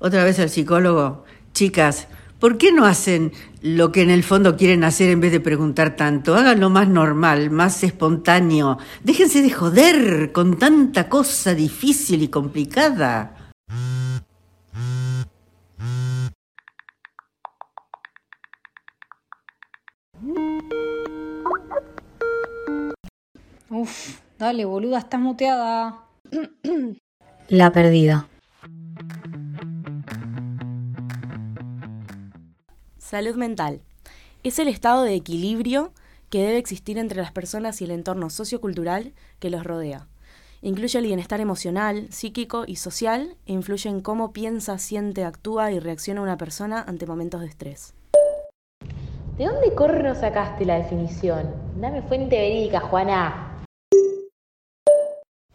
Otra vez al psicólogo. Chicas, ¿por qué no hacen lo que en el fondo quieren hacer en vez de preguntar tanto? Háganlo más normal, más espontáneo. Déjense de joder con tanta cosa difícil y complicada. Uf, dale, boluda, estás muteada. La perdida. Salud mental. Es el estado de equilibrio que debe existir entre las personas y el entorno sociocultural que los rodea. Incluye el bienestar emocional, psíquico y social e influye en cómo piensa, siente, actúa y reacciona una persona ante momentos de estrés. ¿De dónde corno sacaste la definición? Dame fuente verídica, Juana.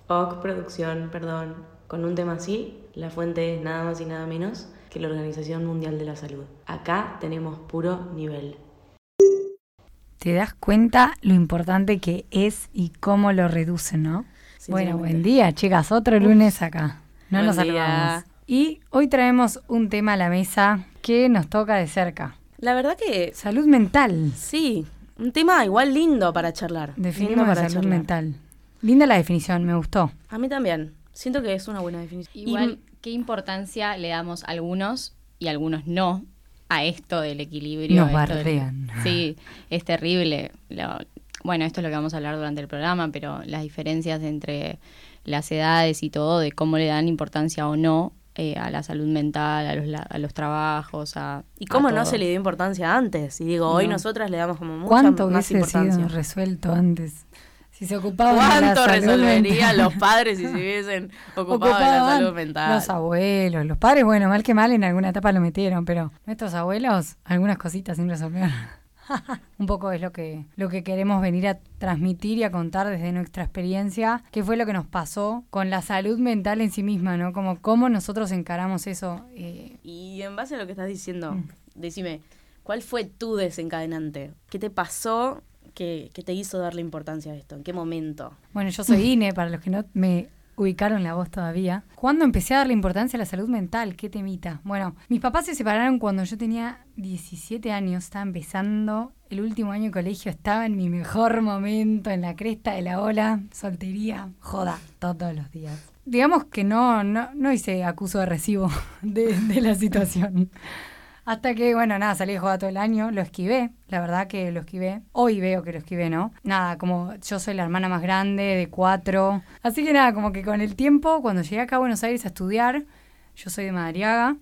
OC Producción, perdón, con un tema así, la fuente es nada más y nada menos que la Organización Mundial de la Salud. Acá tenemos puro nivel. Te das cuenta lo importante que es y cómo lo reducen, ¿no? Bueno, buen día, chicas. Otro lunes acá. No nos saludamos. Y hoy traemos un tema a la mesa que nos toca de cerca. La verdad que... Salud mental. Sí, un tema igual lindo para charlar. Definimos la salud mental. Linda la definición, me gustó. A mí también. Siento que es una buena definición. Igual, ¿qué importancia le damos algunos y algunos no a esto del equilibrio? Nos bardean. sí, es terrible. bueno, esto es lo que vamos a hablar durante el programa, pero las diferencias entre las edades y todo, de cómo le dan importancia o no eh, a la salud mental, a los, a los trabajos, a... Y cómo no se le dio importancia antes. Y digo, hoy nosotras le damos como mucha ¿Cuánto más importancia. sido resuelto antes? Si se ocupaban ¿Cuánto resolverían los padres si se hubiesen ocupado de la salud mental? Los abuelos, los padres, bueno, mal que mal en alguna etapa lo metieron, pero nuestros abuelos, algunas cositas sin resolver. un poco es lo que, lo que queremos venir a transmitir y a contar desde nuestra experiencia, qué fue lo que nos pasó con la salud mental en sí misma, ¿no? Como cómo nosotros encaramos eso. Eh. Y en base a lo que estás diciendo, mm. decime, ¿cuál fue tu desencadenante? ¿Qué te pasó que, te hizo darle importancia a esto? ¿En qué momento? Bueno, yo soy Ine, para los que no me ubicaron la voz todavía. ¿Cuándo empecé a darle importancia a la salud mental? ¿Qué temita? Bueno, mis papás se separaron cuando yo tenía 17 años, estaba empezando el último año de colegio, estaba en mi mejor momento, en la cresta de la ola, soltería, joda, todos los días. Digamos que no, no, no hice acuso de recibo de, de la situación. Hasta que, bueno, nada, salí de joda todo el año, lo esquivé, la verdad que lo esquivé. Hoy veo que lo esquivé, ¿no? Nada, como yo soy la hermana más grande de cuatro. Así que nada, como que con el tiempo, cuando llegué acá a Buenos Aires a estudiar, yo soy de Madariaga,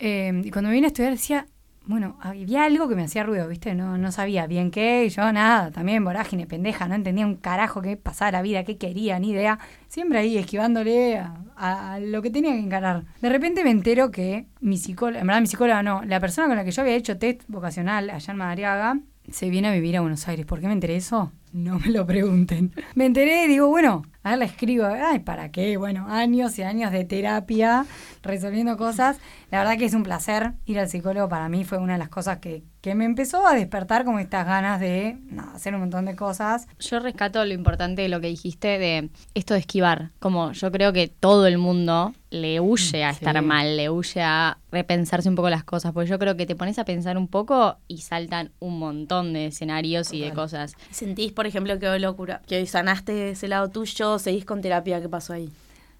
eh, y cuando vine a estudiar decía, bueno, había algo que me hacía ruido, ¿viste? No, no sabía bien qué, yo nada, también vorágine, pendeja, no entendía un carajo qué pasaba la vida, qué quería, ni idea. Siempre ahí esquivándole a, lo que tenía que encarar. De repente me entero que mi psicóloga, en verdad mi psicóloga no, la persona con la que yo había hecho test vocacional allá en Madariaga, se viene a vivir a Buenos Aires. ¿Por qué me enteré eso? No me lo pregunten. Me enteré y digo, bueno, a ver, la escribo. Ay, ¿para qué? Bueno, años y años de terapia, resolviendo cosas. La verdad que es un placer ir al psicólogo. Para mí fue una de las cosas que, que me empezó a despertar como estas ganas de hacer un montón de cosas. Yo rescato lo importante de lo que dijiste de esto de esquivar. Como yo creo que todo el mundo le huye a estar mal, le huye a repensarse un poco las cosas, porque yo creo que te pones a pensar un poco y saltan un montón de escenarios y de cosas. ¿Sentís, por ejemplo, que locura, que hoy sanaste ese lado tuyo, seguís con terapia, qué pasó ahí?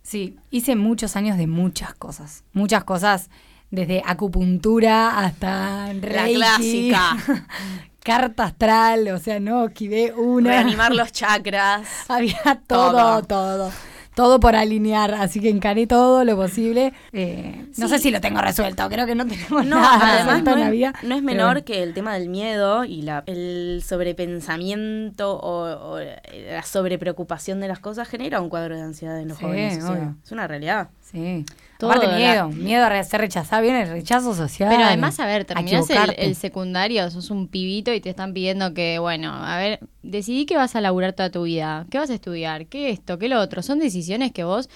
Sí, hice muchos años de muchas cosas, muchas cosas desde acupuntura hasta reiki, la clásica. carta astral, o sea, no, esquivé una. Reanimar los chakras. Había todo. todo todo por alinear, así que encaré todo lo posible. Eh, no sé si lo tengo resuelto, creo que no tenemos nada además no en la vida. No es menor que el tema del miedo y la, el sobrepensamiento o, la sobrepreocupación de las cosas genera un cuadro de ansiedad en los jóvenes. es una realidad. Sí. Todo Aparte miedo, miedo a ser rechazado, viene el rechazo social. Pero además, a ver, terminás el, secundario, sos un pibito y te están pidiendo que, bueno, a ver, decidí que vas a laburar toda tu vida, qué vas a estudiar, qué esto, qué lo otro. Son decisiones que vos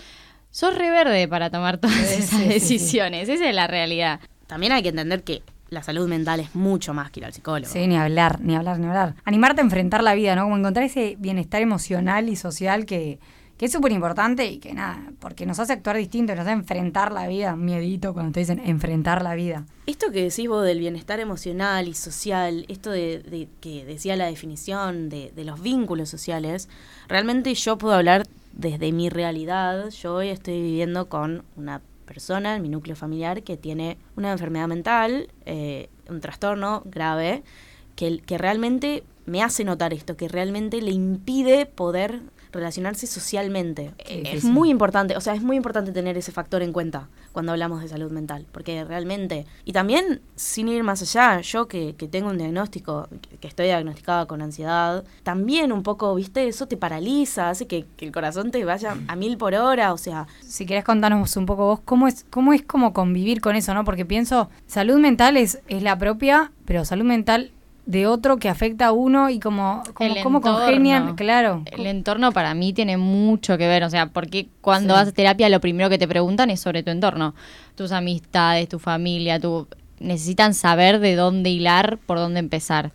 sos reverde para tomar todas esas decisiones. Esa es la realidad. También hay que entender que la salud mental es mucho más que ir al psicólogo. Sí, ni hablar, ni hablar, ni hablar. Animarte a enfrentar la vida, ¿no? Como encontrar ese bienestar emocional y social que que es súper importante y que nada, porque nos hace actuar distinto, nos hace enfrentar la vida, miedito cuando te dicen enfrentar la vida. Esto que decís vos del bienestar emocional y social, esto de, que decía la definición de, los vínculos sociales, realmente yo puedo hablar desde mi realidad. Yo hoy estoy viviendo con una persona en mi núcleo familiar que tiene una enfermedad mental, eh, un trastorno grave, que, que realmente me hace notar esto, que realmente le impide poder relacionarse socialmente. es muy importante, o sea, es muy importante tener ese factor en cuenta cuando hablamos de salud mental, porque realmente, y también sin ir más allá, yo que, que tengo un diagnóstico, que, estoy diagnosticada con ansiedad, también un poco, viste, eso te paraliza, hace que, el corazón te vaya a mil por hora, o sea... Si querés contarnos un poco vos, ¿cómo es, cómo es como convivir con eso, no? Porque pienso, salud mental es, es la propia, pero salud mental de otro que afecta a uno y como, como, congenian, claro. El entorno para mí tiene mucho que ver, o sea, porque cuando vas a terapia lo primero que te preguntan es sobre tu entorno, tus amistades, tu familia, tu necesitan saber de dónde hilar, por dónde empezar.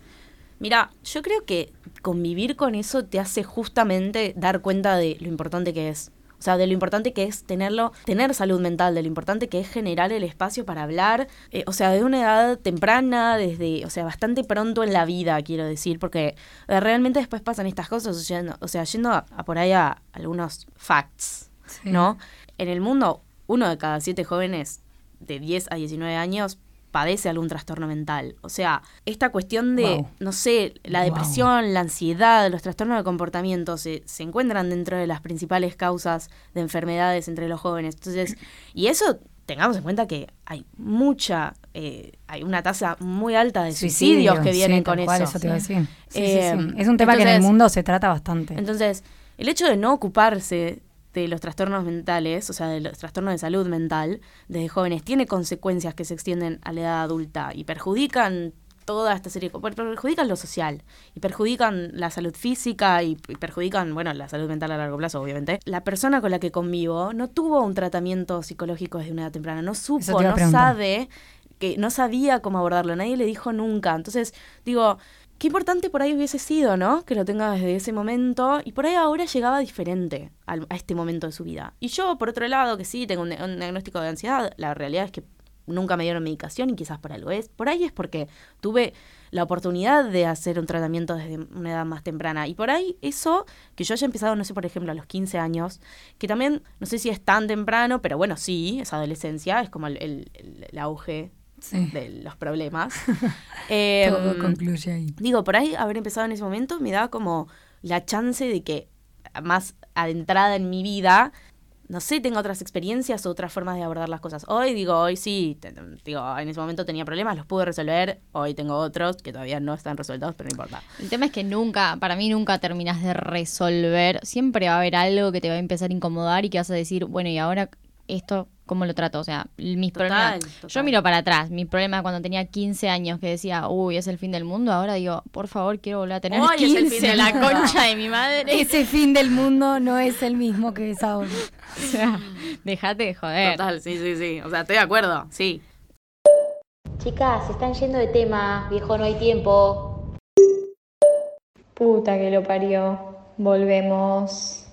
Mira, yo creo que convivir con eso te hace justamente dar cuenta de lo importante que es. O sea, de lo importante que es tenerlo, tener salud mental, de lo importante que es generar el espacio para hablar, eh, o sea, de una edad temprana, desde, o sea, bastante pronto en la vida, quiero decir, porque eh, realmente después pasan estas cosas, o sea, yendo a, por ahí a algunos facts, ¿no? En el mundo, uno de cada siete jóvenes de 10 a 19 años padece algún trastorno mental. O sea, esta cuestión de, no sé, la depresión, la ansiedad, los trastornos de comportamiento se, se encuentran dentro de las principales causas de enfermedades entre los jóvenes. Entonces, y eso tengamos en cuenta que hay mucha, eh, hay una tasa muy alta de suicidios, que vienen con eso. es un tema que en el mundo se trata bastante. Entonces, el hecho de no ocuparse de los trastornos mentales, o sea, de los trastornos de salud mental desde jóvenes, tiene consecuencias que se extienden a la edad adulta y perjudican toda esta serie, perjudican lo social y perjudican la salud física y, perjudican, bueno, la salud mental a largo plazo, obviamente. La persona con la que convivo no tuvo un tratamiento psicológico desde una edad temprana, no supo, no sabe, que no sabía cómo abordarlo, nadie le dijo nunca. Entonces, digo, qué importante por ahí hubiese sido, ¿no? Que lo tenga desde ese momento y por ahí ahora llegaba diferente a este momento de su vida. Y yo, por otro lado, que sí tengo un, diagnóstico de ansiedad, la realidad es que nunca me dieron medicación y quizás por algo es. Por ahí es porque tuve la oportunidad de hacer un tratamiento desde una edad más temprana. Y por ahí eso, que yo haya empezado, no sé, por ejemplo, a los 15 años, que también, no sé si es tan temprano, pero bueno, sí, es adolescencia, es como el auge de los problemas. eh, Todo concluye ahí. Digo, por ahí haber empezado en ese momento me da como la chance de que más adentrada en mi vida, no sé, tenga otras experiencias o otras formas de abordar las cosas. Hoy digo, hoy sí, digo, en ese momento tenía problemas, los pude resolver, hoy tengo otros que todavía no están resueltos, pero no importa. El tema es que nunca, para mí nunca terminas de resolver, siempre va a haber algo que te va a empezar a incomodar y que vas a decir, bueno, y ahora esto cómo lo trato. O sea, mis problemas. Yo miro para atrás. Mi problema cuando tenía 15 años, que decía, uy, es el fin del mundo. Ahora digo, por favor, quiero volver a tener 15. Es el fin de la concha de mi madre. Ese fin del mundo no es el mismo que es ahora. o sea, déjate de joder. Total, sí, sí, sí. O sea, estoy de acuerdo, sí. Chicas, se están yendo de tema. Viejo, no hay tiempo. Puta que lo parió. Volvemos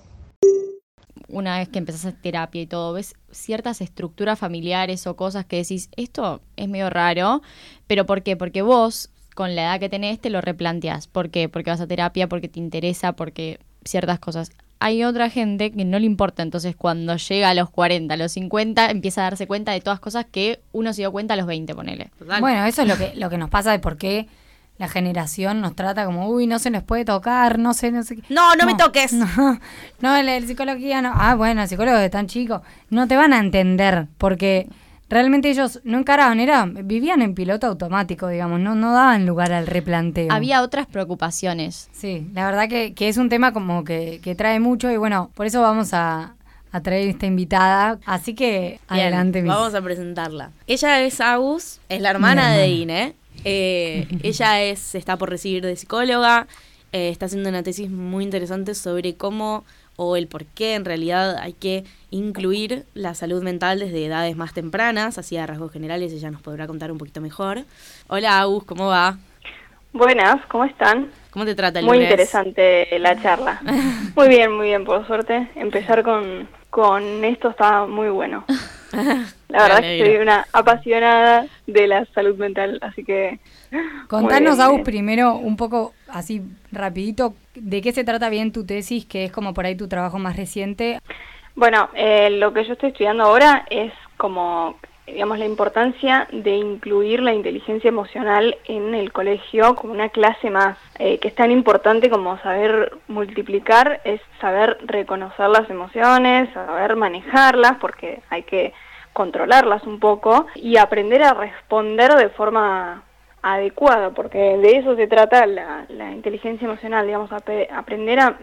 una vez que empezás a terapia y todo, ves ciertas estructuras familiares o cosas que decís, esto es medio raro, pero ¿por qué? Porque vos, con la edad que tenés, te lo replanteás. ¿Por qué? Porque vas a terapia, porque te interesa, porque ciertas cosas. Hay otra gente que no le importa, entonces cuando llega a los 40, a los 50, empieza a darse cuenta de todas cosas que uno se dio cuenta a los 20, ponele. Bueno, eso es lo que, lo que nos pasa de por qué la generación nos trata como, uy, no se nos puede tocar, no sé, no sé qué. No, no, me toques. No, no el, psicología no. Ah, bueno, el psicólogo de tan chico, no te van a entender porque realmente ellos no encaraban, era, vivían en piloto automático, digamos, no, no daban lugar al replanteo. Había otras preocupaciones. Sí, la verdad que, que es un tema como que, que trae mucho y bueno, por eso vamos a, a traer esta invitada. Así que adelante. Vamos a presentarla. Ella es Agus, es la hermana, de Ine. Eh, ella es, está por recibir de psicóloga, eh, está haciendo una tesis muy interesante sobre cómo o el por qué en realidad hay que incluir la salud mental desde edades más tempranas, así a rasgos generales ella nos podrá contar un poquito mejor. Hola Agus, ¿cómo va? Buenas, ¿cómo están? ¿Cómo te trata el Muy lunes? interesante la charla. Muy bien, muy bien, por suerte. Empezar con, con esto está muy bueno. La verdad es que soy una apasionada de la salud mental, así que... Contanos, Agus, primero un poco así rapidito, ¿de qué se trata bien tu tesis, que es como por ahí tu trabajo más reciente? Bueno, eh, lo que yo estoy estudiando ahora es como digamos, la importancia de incluir la inteligencia emocional en el colegio como una clase más, eh, que es tan importante como saber multiplicar, es saber reconocer las emociones, saber manejarlas, porque hay que controlarlas un poco, y aprender a responder de forma adecuada, porque de eso se trata la, inteligencia emocional, digamos, aprender a,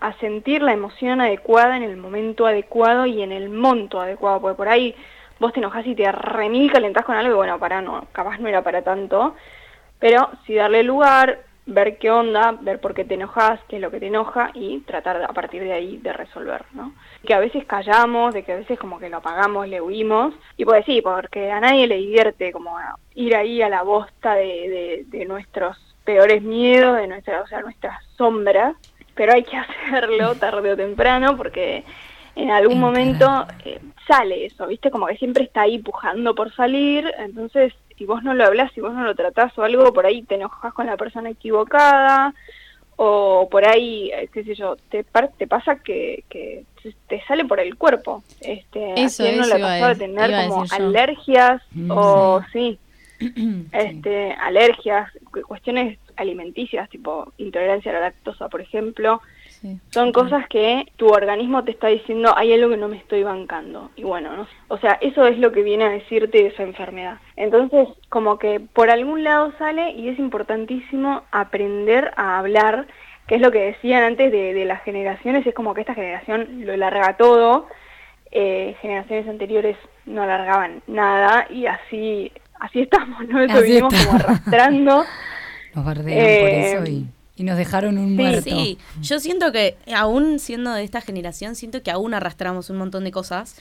a sentir la emoción adecuada en el momento adecuado y en el monto adecuado, porque por ahí vos te enojás y te remil calentás con algo y bueno, para no, capaz no era para tanto, pero si darle lugar, ver qué onda, ver por qué te enojas, qué es lo que te enoja y tratar a partir de ahí de resolver, ¿no? Que a veces callamos, de que a veces como que lo apagamos, le huimos, y pues sí, porque a nadie le divierte como ir ahí a la bosta de, de, nuestros peores miedos, de nuestras, o sea, nuestras sombras, pero hay que hacerlo tarde o temprano porque en algún momento eh, sale eso, ¿viste? Como que siempre está ahí pujando por salir, entonces si vos no lo hablas, si vos no lo tratás o algo, por ahí te enojas con la persona equivocada, o por ahí, eh, qué sé yo, te, te pasa que, que te sale por el cuerpo. Este, eso, no le ha pasado de tener como alergias mm, o sí, este, alergias, cuestiones alimenticias, tipo intolerancia a la lactosa, por ejemplo, son cosas que tu organismo te está diciendo, hay algo que no me estoy bancando. Y bueno, ¿no? o sea, eso es lo que viene a decirte esa enfermedad. Entonces, como que por algún lado sale y es importantísimo aprender a hablar, que es lo que decían antes de, las generaciones, es como que esta generación lo larga todo, eh, generaciones anteriores no alargaban nada y así así estamos, ¿no? Eso vinimos como arrastrando. Nos bardean por eso y y nos dejaron un muerto. Sí, yo siento que, aún siendo de esta generación, siento que aún arrastramos un montón de cosas.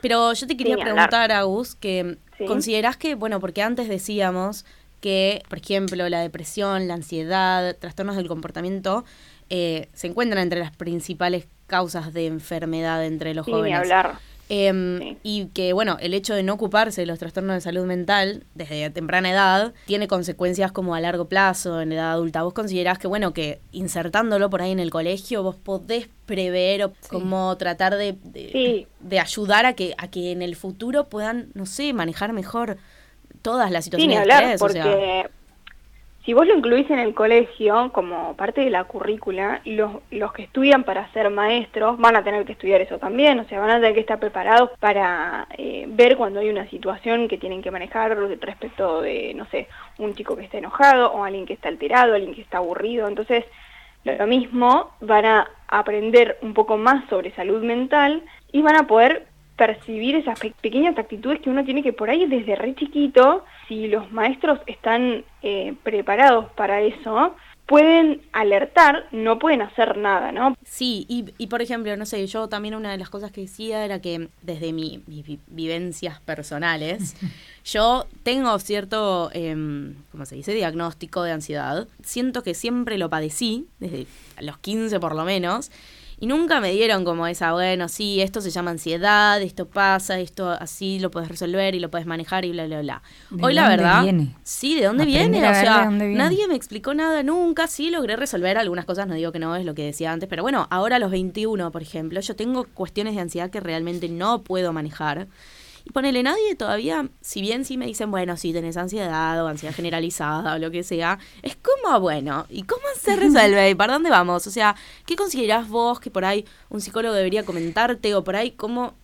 Pero yo te quería preguntar, Agus, que considerás que, bueno, porque antes decíamos que, por ejemplo, la depresión, la ansiedad, trastornos del comportamiento, eh, se encuentran entre las principales causas de enfermedad entre los jóvenes. hablar. Em, y que, bueno, el hecho de no ocuparse de los trastornos de salud mental desde temprana edad tiene consecuencias como a largo plazo, en edad adulta. ¿Vos considerás que, bueno, que insertándolo por ahí en el colegio, vos podés prever o como tratar de, de, ayudar a que, a que en el futuro puedan, no sé, manejar mejor todas las situaciones de estrés? Porque si vos lo incluís en el colegio como parte de la currícula, los, los que estudian para ser maestros van a tener que estudiar eso también, o sea, van a tener que estar preparados para eh, ver cuando hay una situación que tienen que manejar respecto de, no sé, un chico que está enojado o alguien que está alterado, alguien que está aburrido, entonces lo mismo, van a aprender un poco más sobre salud mental y van a poder percibir esas pequeñas actitudes que uno tiene que por ahí desde re chiquito, si los maestros están eh, preparados para eso, pueden alertar, no pueden hacer nada, ¿no? Sí, y, y, por ejemplo, no sé, yo también una de las cosas que decía era que desde mi, mis vivencias personales, yo tengo cierto, eh, ¿cómo se dice?, diagnóstico de ansiedad. Siento que siempre lo padecí, desde los 15 por lo menos, y nunca me dieron como esa, bueno, sí, esto se llama ansiedad, esto pasa, esto así lo puedes resolver y lo puedes manejar y bla, bla, bla. Hoy la verdad... Viene? Sí, ¿de dónde viene? O sea, nadie me explicó nada nunca, sí logré resolver algunas cosas, no digo que no es lo que decía antes, pero bueno, ahora a los 21, por ejemplo, yo tengo cuestiones de ansiedad que realmente no puedo manejar. Ponele, nadie todavía, si bien sí me dicen, bueno, si tenés ansiedad o ansiedad generalizada o lo que sea, es como, bueno, ¿y cómo se resuelve? ¿Y para dónde vamos? O sea, ¿qué considerás vos que por ahí un psicólogo debería comentarte o por ahí cómo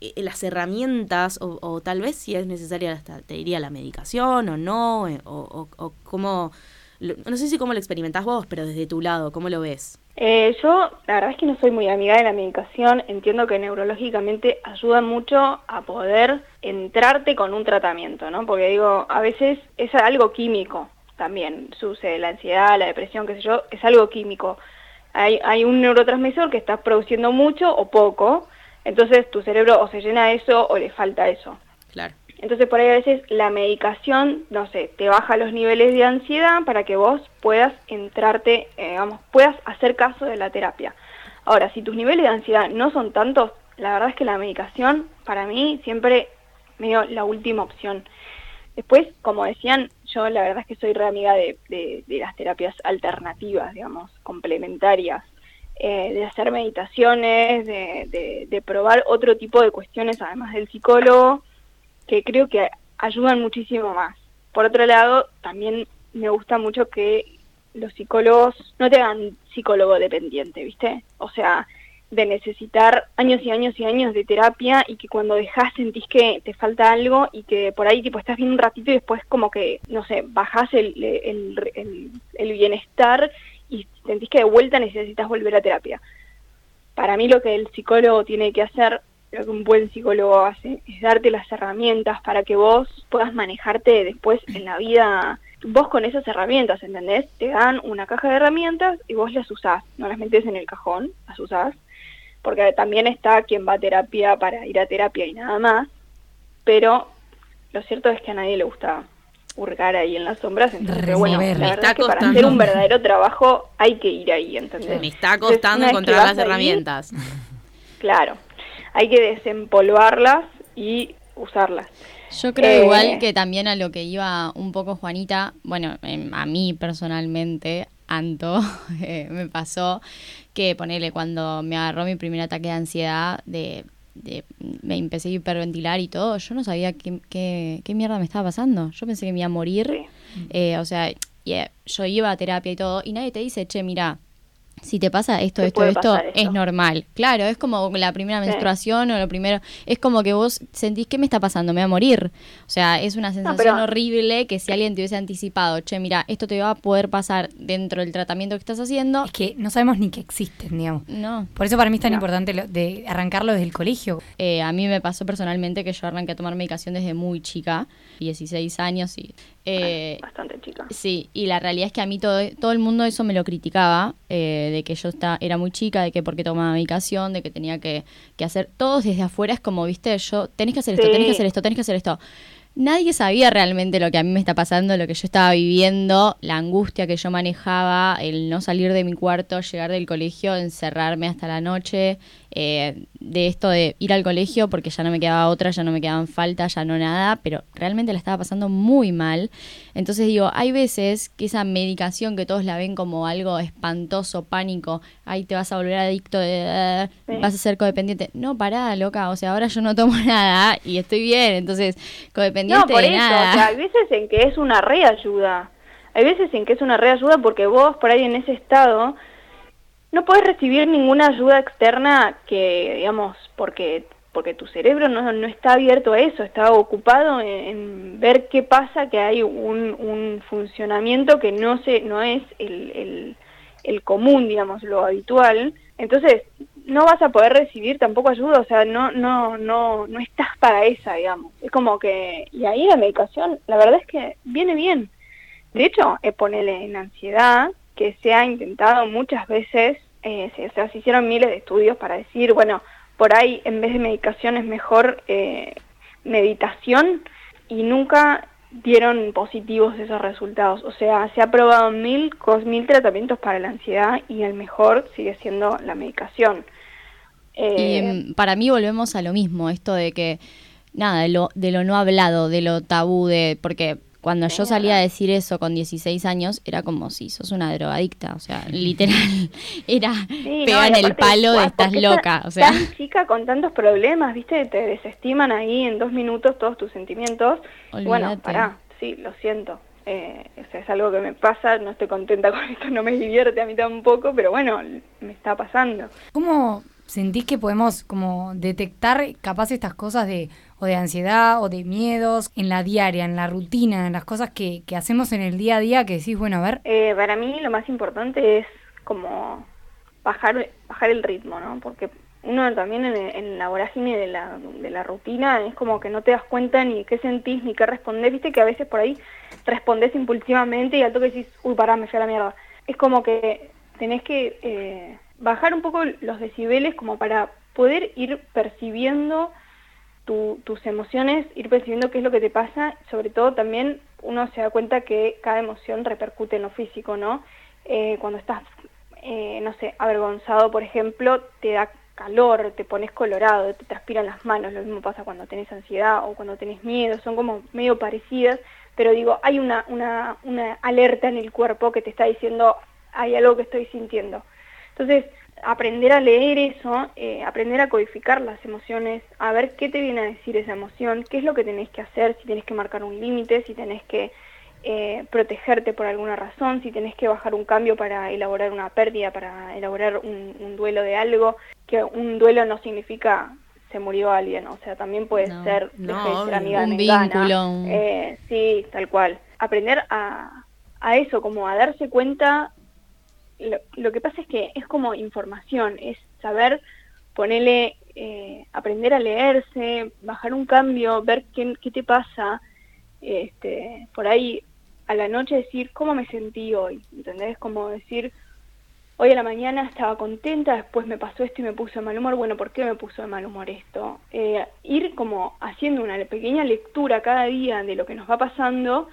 eh, las herramientas o, tal vez si es necesaria hasta, te diría la medicación o no, eh, o, o, cómo, no sé si cómo lo experimentás vos, pero desde tu lado, ¿cómo lo ves? Eh, yo, la verdad es que no soy muy amiga de la medicación, entiendo que neurológicamente ayuda mucho a poder entrarte con un tratamiento, ¿no? Porque digo, a veces es algo químico también, sucede la ansiedad, la depresión, qué sé yo, es algo químico. Hay, hay un neurotransmisor que está produciendo mucho o poco, entonces tu cerebro o se llena de eso o le falta eso. Claro. Entonces por ahí a veces la medicación, no sé, te baja los niveles de ansiedad para que vos puedas entrarte, eh, digamos, puedas hacer caso de la terapia. Ahora, si tus niveles de ansiedad no son tantos, la verdad es que la medicación para mí siempre me dio la última opción. Después, como decían, yo la verdad es que soy re amiga de, de, las terapias alternativas, digamos, complementarias, eh, de hacer meditaciones, de, de probar otro tipo de cuestiones además del psicólogo que creo que ayudan muchísimo más. Por otro lado, también me gusta mucho que los psicólogos no te hagan psicólogo dependiente, ¿viste? O sea, de necesitar años y años y años de terapia y que cuando dejas sentís que te falta algo y que por ahí tipo estás bien un ratito y después como que, no sé, bajás el, el, el bienestar y sentís que de vuelta necesitas volver a terapia. Para mí lo que el psicólogo tiene que hacer lo que un buen psicólogo hace es darte las herramientas para que vos puedas manejarte después en la vida, vos con esas herramientas, ¿entendés? Te dan una caja de herramientas y vos las usás, no las metes en el cajón, las usás, porque también está quien va a terapia para ir a terapia y nada más, pero lo cierto es que a nadie le gusta hurgar ahí en las sombras, entonces bueno, la verdad es que para hacer un verdadero trabajo hay que ir ahí, ¿entendés? Me está costando encontrar las herramientas. claro, hay que desempolvarlas y usarlas. Yo creo igual eh, que también a lo que iba un poco Juanita, bueno, em, a mí personalmente, Anto, eh, me pasó que ponele cuando me agarró mi primer ataque de ansiedad, de, me empecé a hiperventilar y todo, yo no sabía qué, qué, mierda me estaba pasando. Yo pensé que me iba a morir. Eh, o sea, yo iba a terapia y todo, y nadie te dice, che, mira, si te pasa esto, esto, esto, es normal. Claro, es como la primera menstruación o lo primero, es como que vos sentís, ¿qué me está pasando? Me voy a morir. O sea, es una sensación horrible que si alguien te hubiese anticipado, che, mira, esto te va a poder pasar dentro del tratamiento que estás haciendo. Es que no sabemos ni que existen, digamos. No. Por eso para mí es tan importante de arrancarlo desde el colegio. Eh, a mí me pasó personalmente que yo arranqué a tomar medicación desde muy chica, 16 años y eh, bastante chica. Sí, y la realidad es que a mí todo, todo el mundo eso me lo criticaba, eh, de que yo está, era muy chica, de que porque tomaba medicación, de que tenía que, que hacer, todos desde afuera es como, viste, yo, tenés que hacer esto, tenés que hacer esto, tenés que hacer esto nadie sabía realmente lo que a mí me está pasando, lo que yo estaba viviendo, la angustia que yo manejaba, el no salir de mi cuarto, llegar del colegio, encerrarme hasta la noche, eh, de esto de ir al colegio porque ya no me quedaba otra, ya no me quedaban falta, ya no nada, pero realmente la estaba pasando muy mal. Entonces digo, hay veces que esa medicación que todos la ven como algo espantoso, pánico, ahí te vas a volver adicto, de, vas a ser codependiente. No, pará, loca, o sea, ahora yo no tomo nada y estoy bien, entonces codependiente no, por eso, O sea, hay veces en que es una reayuda. Hay veces en que es una reayuda porque vos por ahí en ese estado no puedes recibir ninguna ayuda externa que, digamos, porque porque tu cerebro no, no está abierto a eso, está ocupado en, ver qué pasa, que hay un, un, funcionamiento que no, se, no es el, el, común, digamos, lo habitual. Entonces, no vas a poder recibir tampoco ayuda, o sea, no, no, no, no estás para esa, digamos. Es como que, y ahí la medicación, la verdad es que viene bien. De hecho, es ponerle en ansiedad, que se ha intentado muchas veces, eh, se, se, hicieron miles de estudios para decir, bueno, por ahí en vez de medicación es mejor eh, meditación y nunca dieron positivos esos resultados. O sea, se ha probado mil, mil tratamientos para la ansiedad y el mejor sigue siendo la medicación. y em, para mí volvemos a lo mismo, esto de que, nada, de lo, de lo no hablado, de lo tabú, de porque cuando yo salía a decir eso con 16 años, era como si sos una drogadicta, o sea, literal, era sí, en el palo de estás loca, o sea. Tan chica con tantos problemas, viste, te desestiman ahí en dos minutos todos tus sentimientos. Bueno, pará, sí, lo siento. Eh, o sea, es algo que me pasa, no estoy contenta con esto, no me divierte a mí tampoco, pero bueno, me está pasando. ¿Cómo sentís que podemos como detectar capaz estas cosas de o de ansiedad o de miedos en la diaria, en la rutina, en las cosas que, que hacemos en el día a día que decís, bueno, a ver? Eh, para mí lo más importante es como bajar, bajar el ritmo, ¿no? Porque uno también en, la vorágine de la, de la rutina es como que no te das cuenta ni qué sentís ni qué respondés, viste que a veces por ahí respondés impulsivamente y al toque decís, uy, pará, me fui a la mierda. Es como que tenés que eh, bajar un poco los decibeles como para poder ir percibiendo tus emociones, ir percibiendo qué es lo que te pasa, sobre todo también uno se da cuenta que cada emoción repercute en lo físico, ¿no? Eh, cuando estás, eh, no sé, avergonzado, por ejemplo, te da calor, te pones colorado, te transpiran las manos, lo mismo pasa cuando tenés ansiedad o cuando tenés miedo, son como medio parecidas, pero digo, hay una, una, una alerta en el cuerpo que te está diciendo, hay algo que estoy sintiendo. Entonces, aprender a leer eso, eh, aprender a codificar las emociones, a ver qué te viene a decir esa emoción, qué es lo que tenés que hacer, si tenés que marcar un límite, si tenés que eh, protegerte por alguna razón, si tenés que bajar un cambio para elaborar una pérdida, para elaborar un, duelo de algo, que un duelo no significa se murió alguien, o sea, también puede ser no, ser amiga un vínculo. Eh, sí, tal cual. Aprender a, a eso, como a darse cuenta lo, que pasa es que es como información, es saber ponerle, eh, aprender a leerse, bajar un cambio, ver qué, qué te pasa, este, por ahí a la noche decir cómo me sentí hoy, ¿entendés? Como decir, hoy a la mañana estaba contenta, después me pasó esto y me puso de mal humor, bueno, ¿por qué me puso de mal humor esto? Eh, ir como haciendo una pequeña lectura cada día de lo que nos va pasando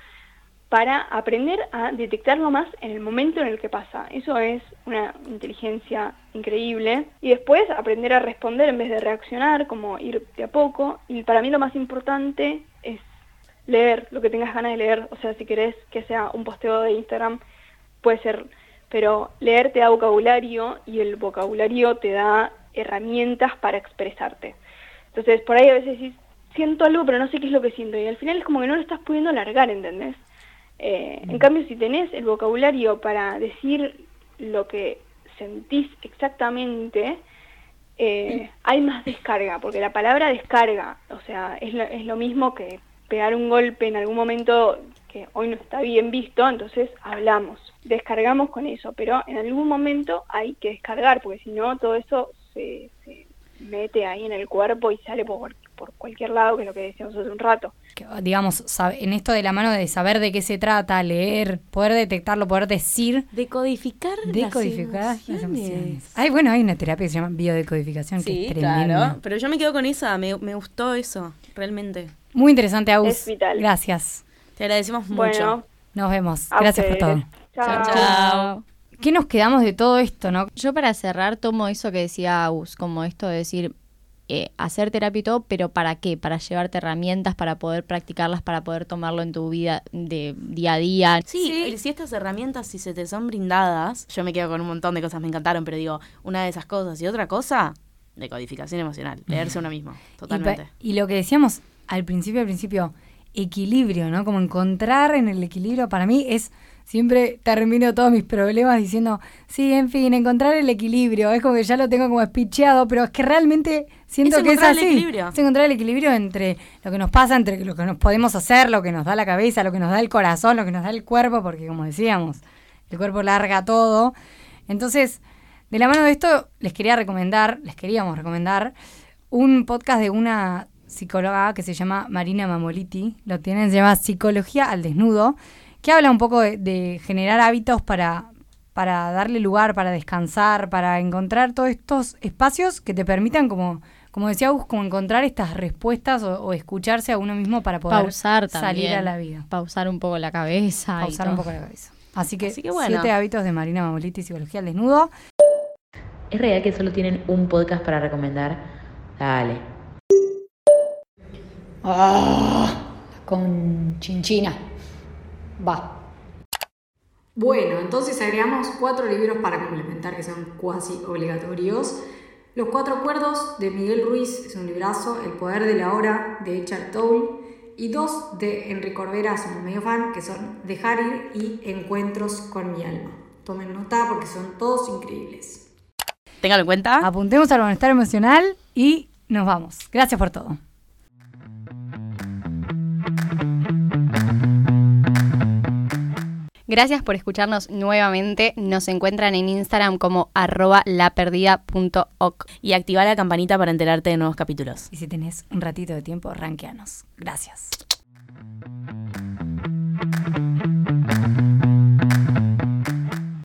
para aprender a detectarlo más en el momento en el que pasa. Eso es una inteligencia increíble. Y después aprender a responder en vez de reaccionar, como ir de a poco. Y para mí lo más importante es leer lo que tengas ganas de leer. O sea, si querés que sea un posteo de Instagram, puede ser. Pero leer te da vocabulario y el vocabulario te da herramientas para expresarte. Entonces, por ahí a veces siento algo, pero no sé qué es lo que siento. Y al final es como que no lo estás pudiendo alargar, ¿entendés? Eh, en cambio, si tenés el vocabulario para decir lo que sentís exactamente, eh, hay más descarga, porque la palabra descarga, o sea, es lo, es lo mismo que pegar un golpe en algún momento que hoy no está bien visto, entonces hablamos, descargamos con eso, pero en algún momento hay que descargar, porque si no, todo eso se, se mete ahí en el cuerpo y sale por por cualquier lado, que es lo que decíamos hace un rato. digamos, en esto de la mano de saber de qué se trata, leer, poder detectarlo, poder decir. Decodificar, decodificar las emociones. Ay, bueno, hay una terapia que se llama biodecodificación, que es tremenda. pero yo me quedo con esa, me, gustó eso, realmente. Muy interesante, Agus. Gracias. Te agradecemos mucho. Nos vemos. Gracias por todo. Chao. Chao. ¿Qué nos quedamos de todo esto, no? Yo para cerrar tomo eso que decía Agus, como esto de decir, eh, hacer terapia y todo, pero ¿para qué? Para llevarte herramientas, para poder practicarlas, para poder tomarlo en tu vida de día a día. Sí, si estas herramientas, si se te son brindadas, yo me quedo con un montón de cosas, me encantaron, pero digo, una de esas cosas y otra cosa, de codificación emocional, leerse uno mismo, totalmente. Y, y lo que decíamos al principio, al principio, equilibrio, ¿no? Como encontrar en el equilibrio, para mí es siempre termino todos mis problemas diciendo, sí, en fin, encontrar el equilibrio. Es como que ya lo tengo como espicheado, pero es que realmente siento que es así. El equilibrio. Es encontrar el equilibrio entre lo que nos pasa, entre lo que nos podemos hacer, lo que nos da la cabeza, lo que nos da el corazón, lo que nos da el cuerpo, porque como decíamos, el cuerpo larga todo. Entonces, de la mano de esto, les quería recomendar, les queríamos recomendar un podcast de una psicóloga que se llama Marina Mamoliti, lo tienen, se llama Psicología al Desnudo que habla un poco de, generar hábitos para, para darle lugar, para descansar, para encontrar todos estos espacios que te permitan, como, como decía Gus, como encontrar estas respuestas o, escucharse a uno mismo para poder salir a la vida. Pausar un poco la cabeza. Pausar un poco la cabeza. Así que, siete hábitos de Marina Mamoliti, Psicología al Desnudo. ¿Es real que solo tienen un podcast para recomendar? Dale. Ah, con chinchina. Va. Bueno, entonces agregamos cuatro libros para complementar que son cuasi obligatorios. Los cuatro acuerdos de Miguel Ruiz, es un librazo, El poder de la hora de Echar Tolle y dos de Enrique Corbera, somos medio fan, que son Dejar ir y Encuentros con mi alma. Tomen nota porque son todos increíbles. Téngalo en cuenta. Apuntemos al bienestar emocional y nos vamos. Gracias por todo. Gracias por escucharnos nuevamente. Nos encuentran en Instagram como arroba laperdida.oc. Y activa la campanita para enterarte de nuevos capítulos. Y si tenés un ratito de tiempo, ranqueanos. Gracias.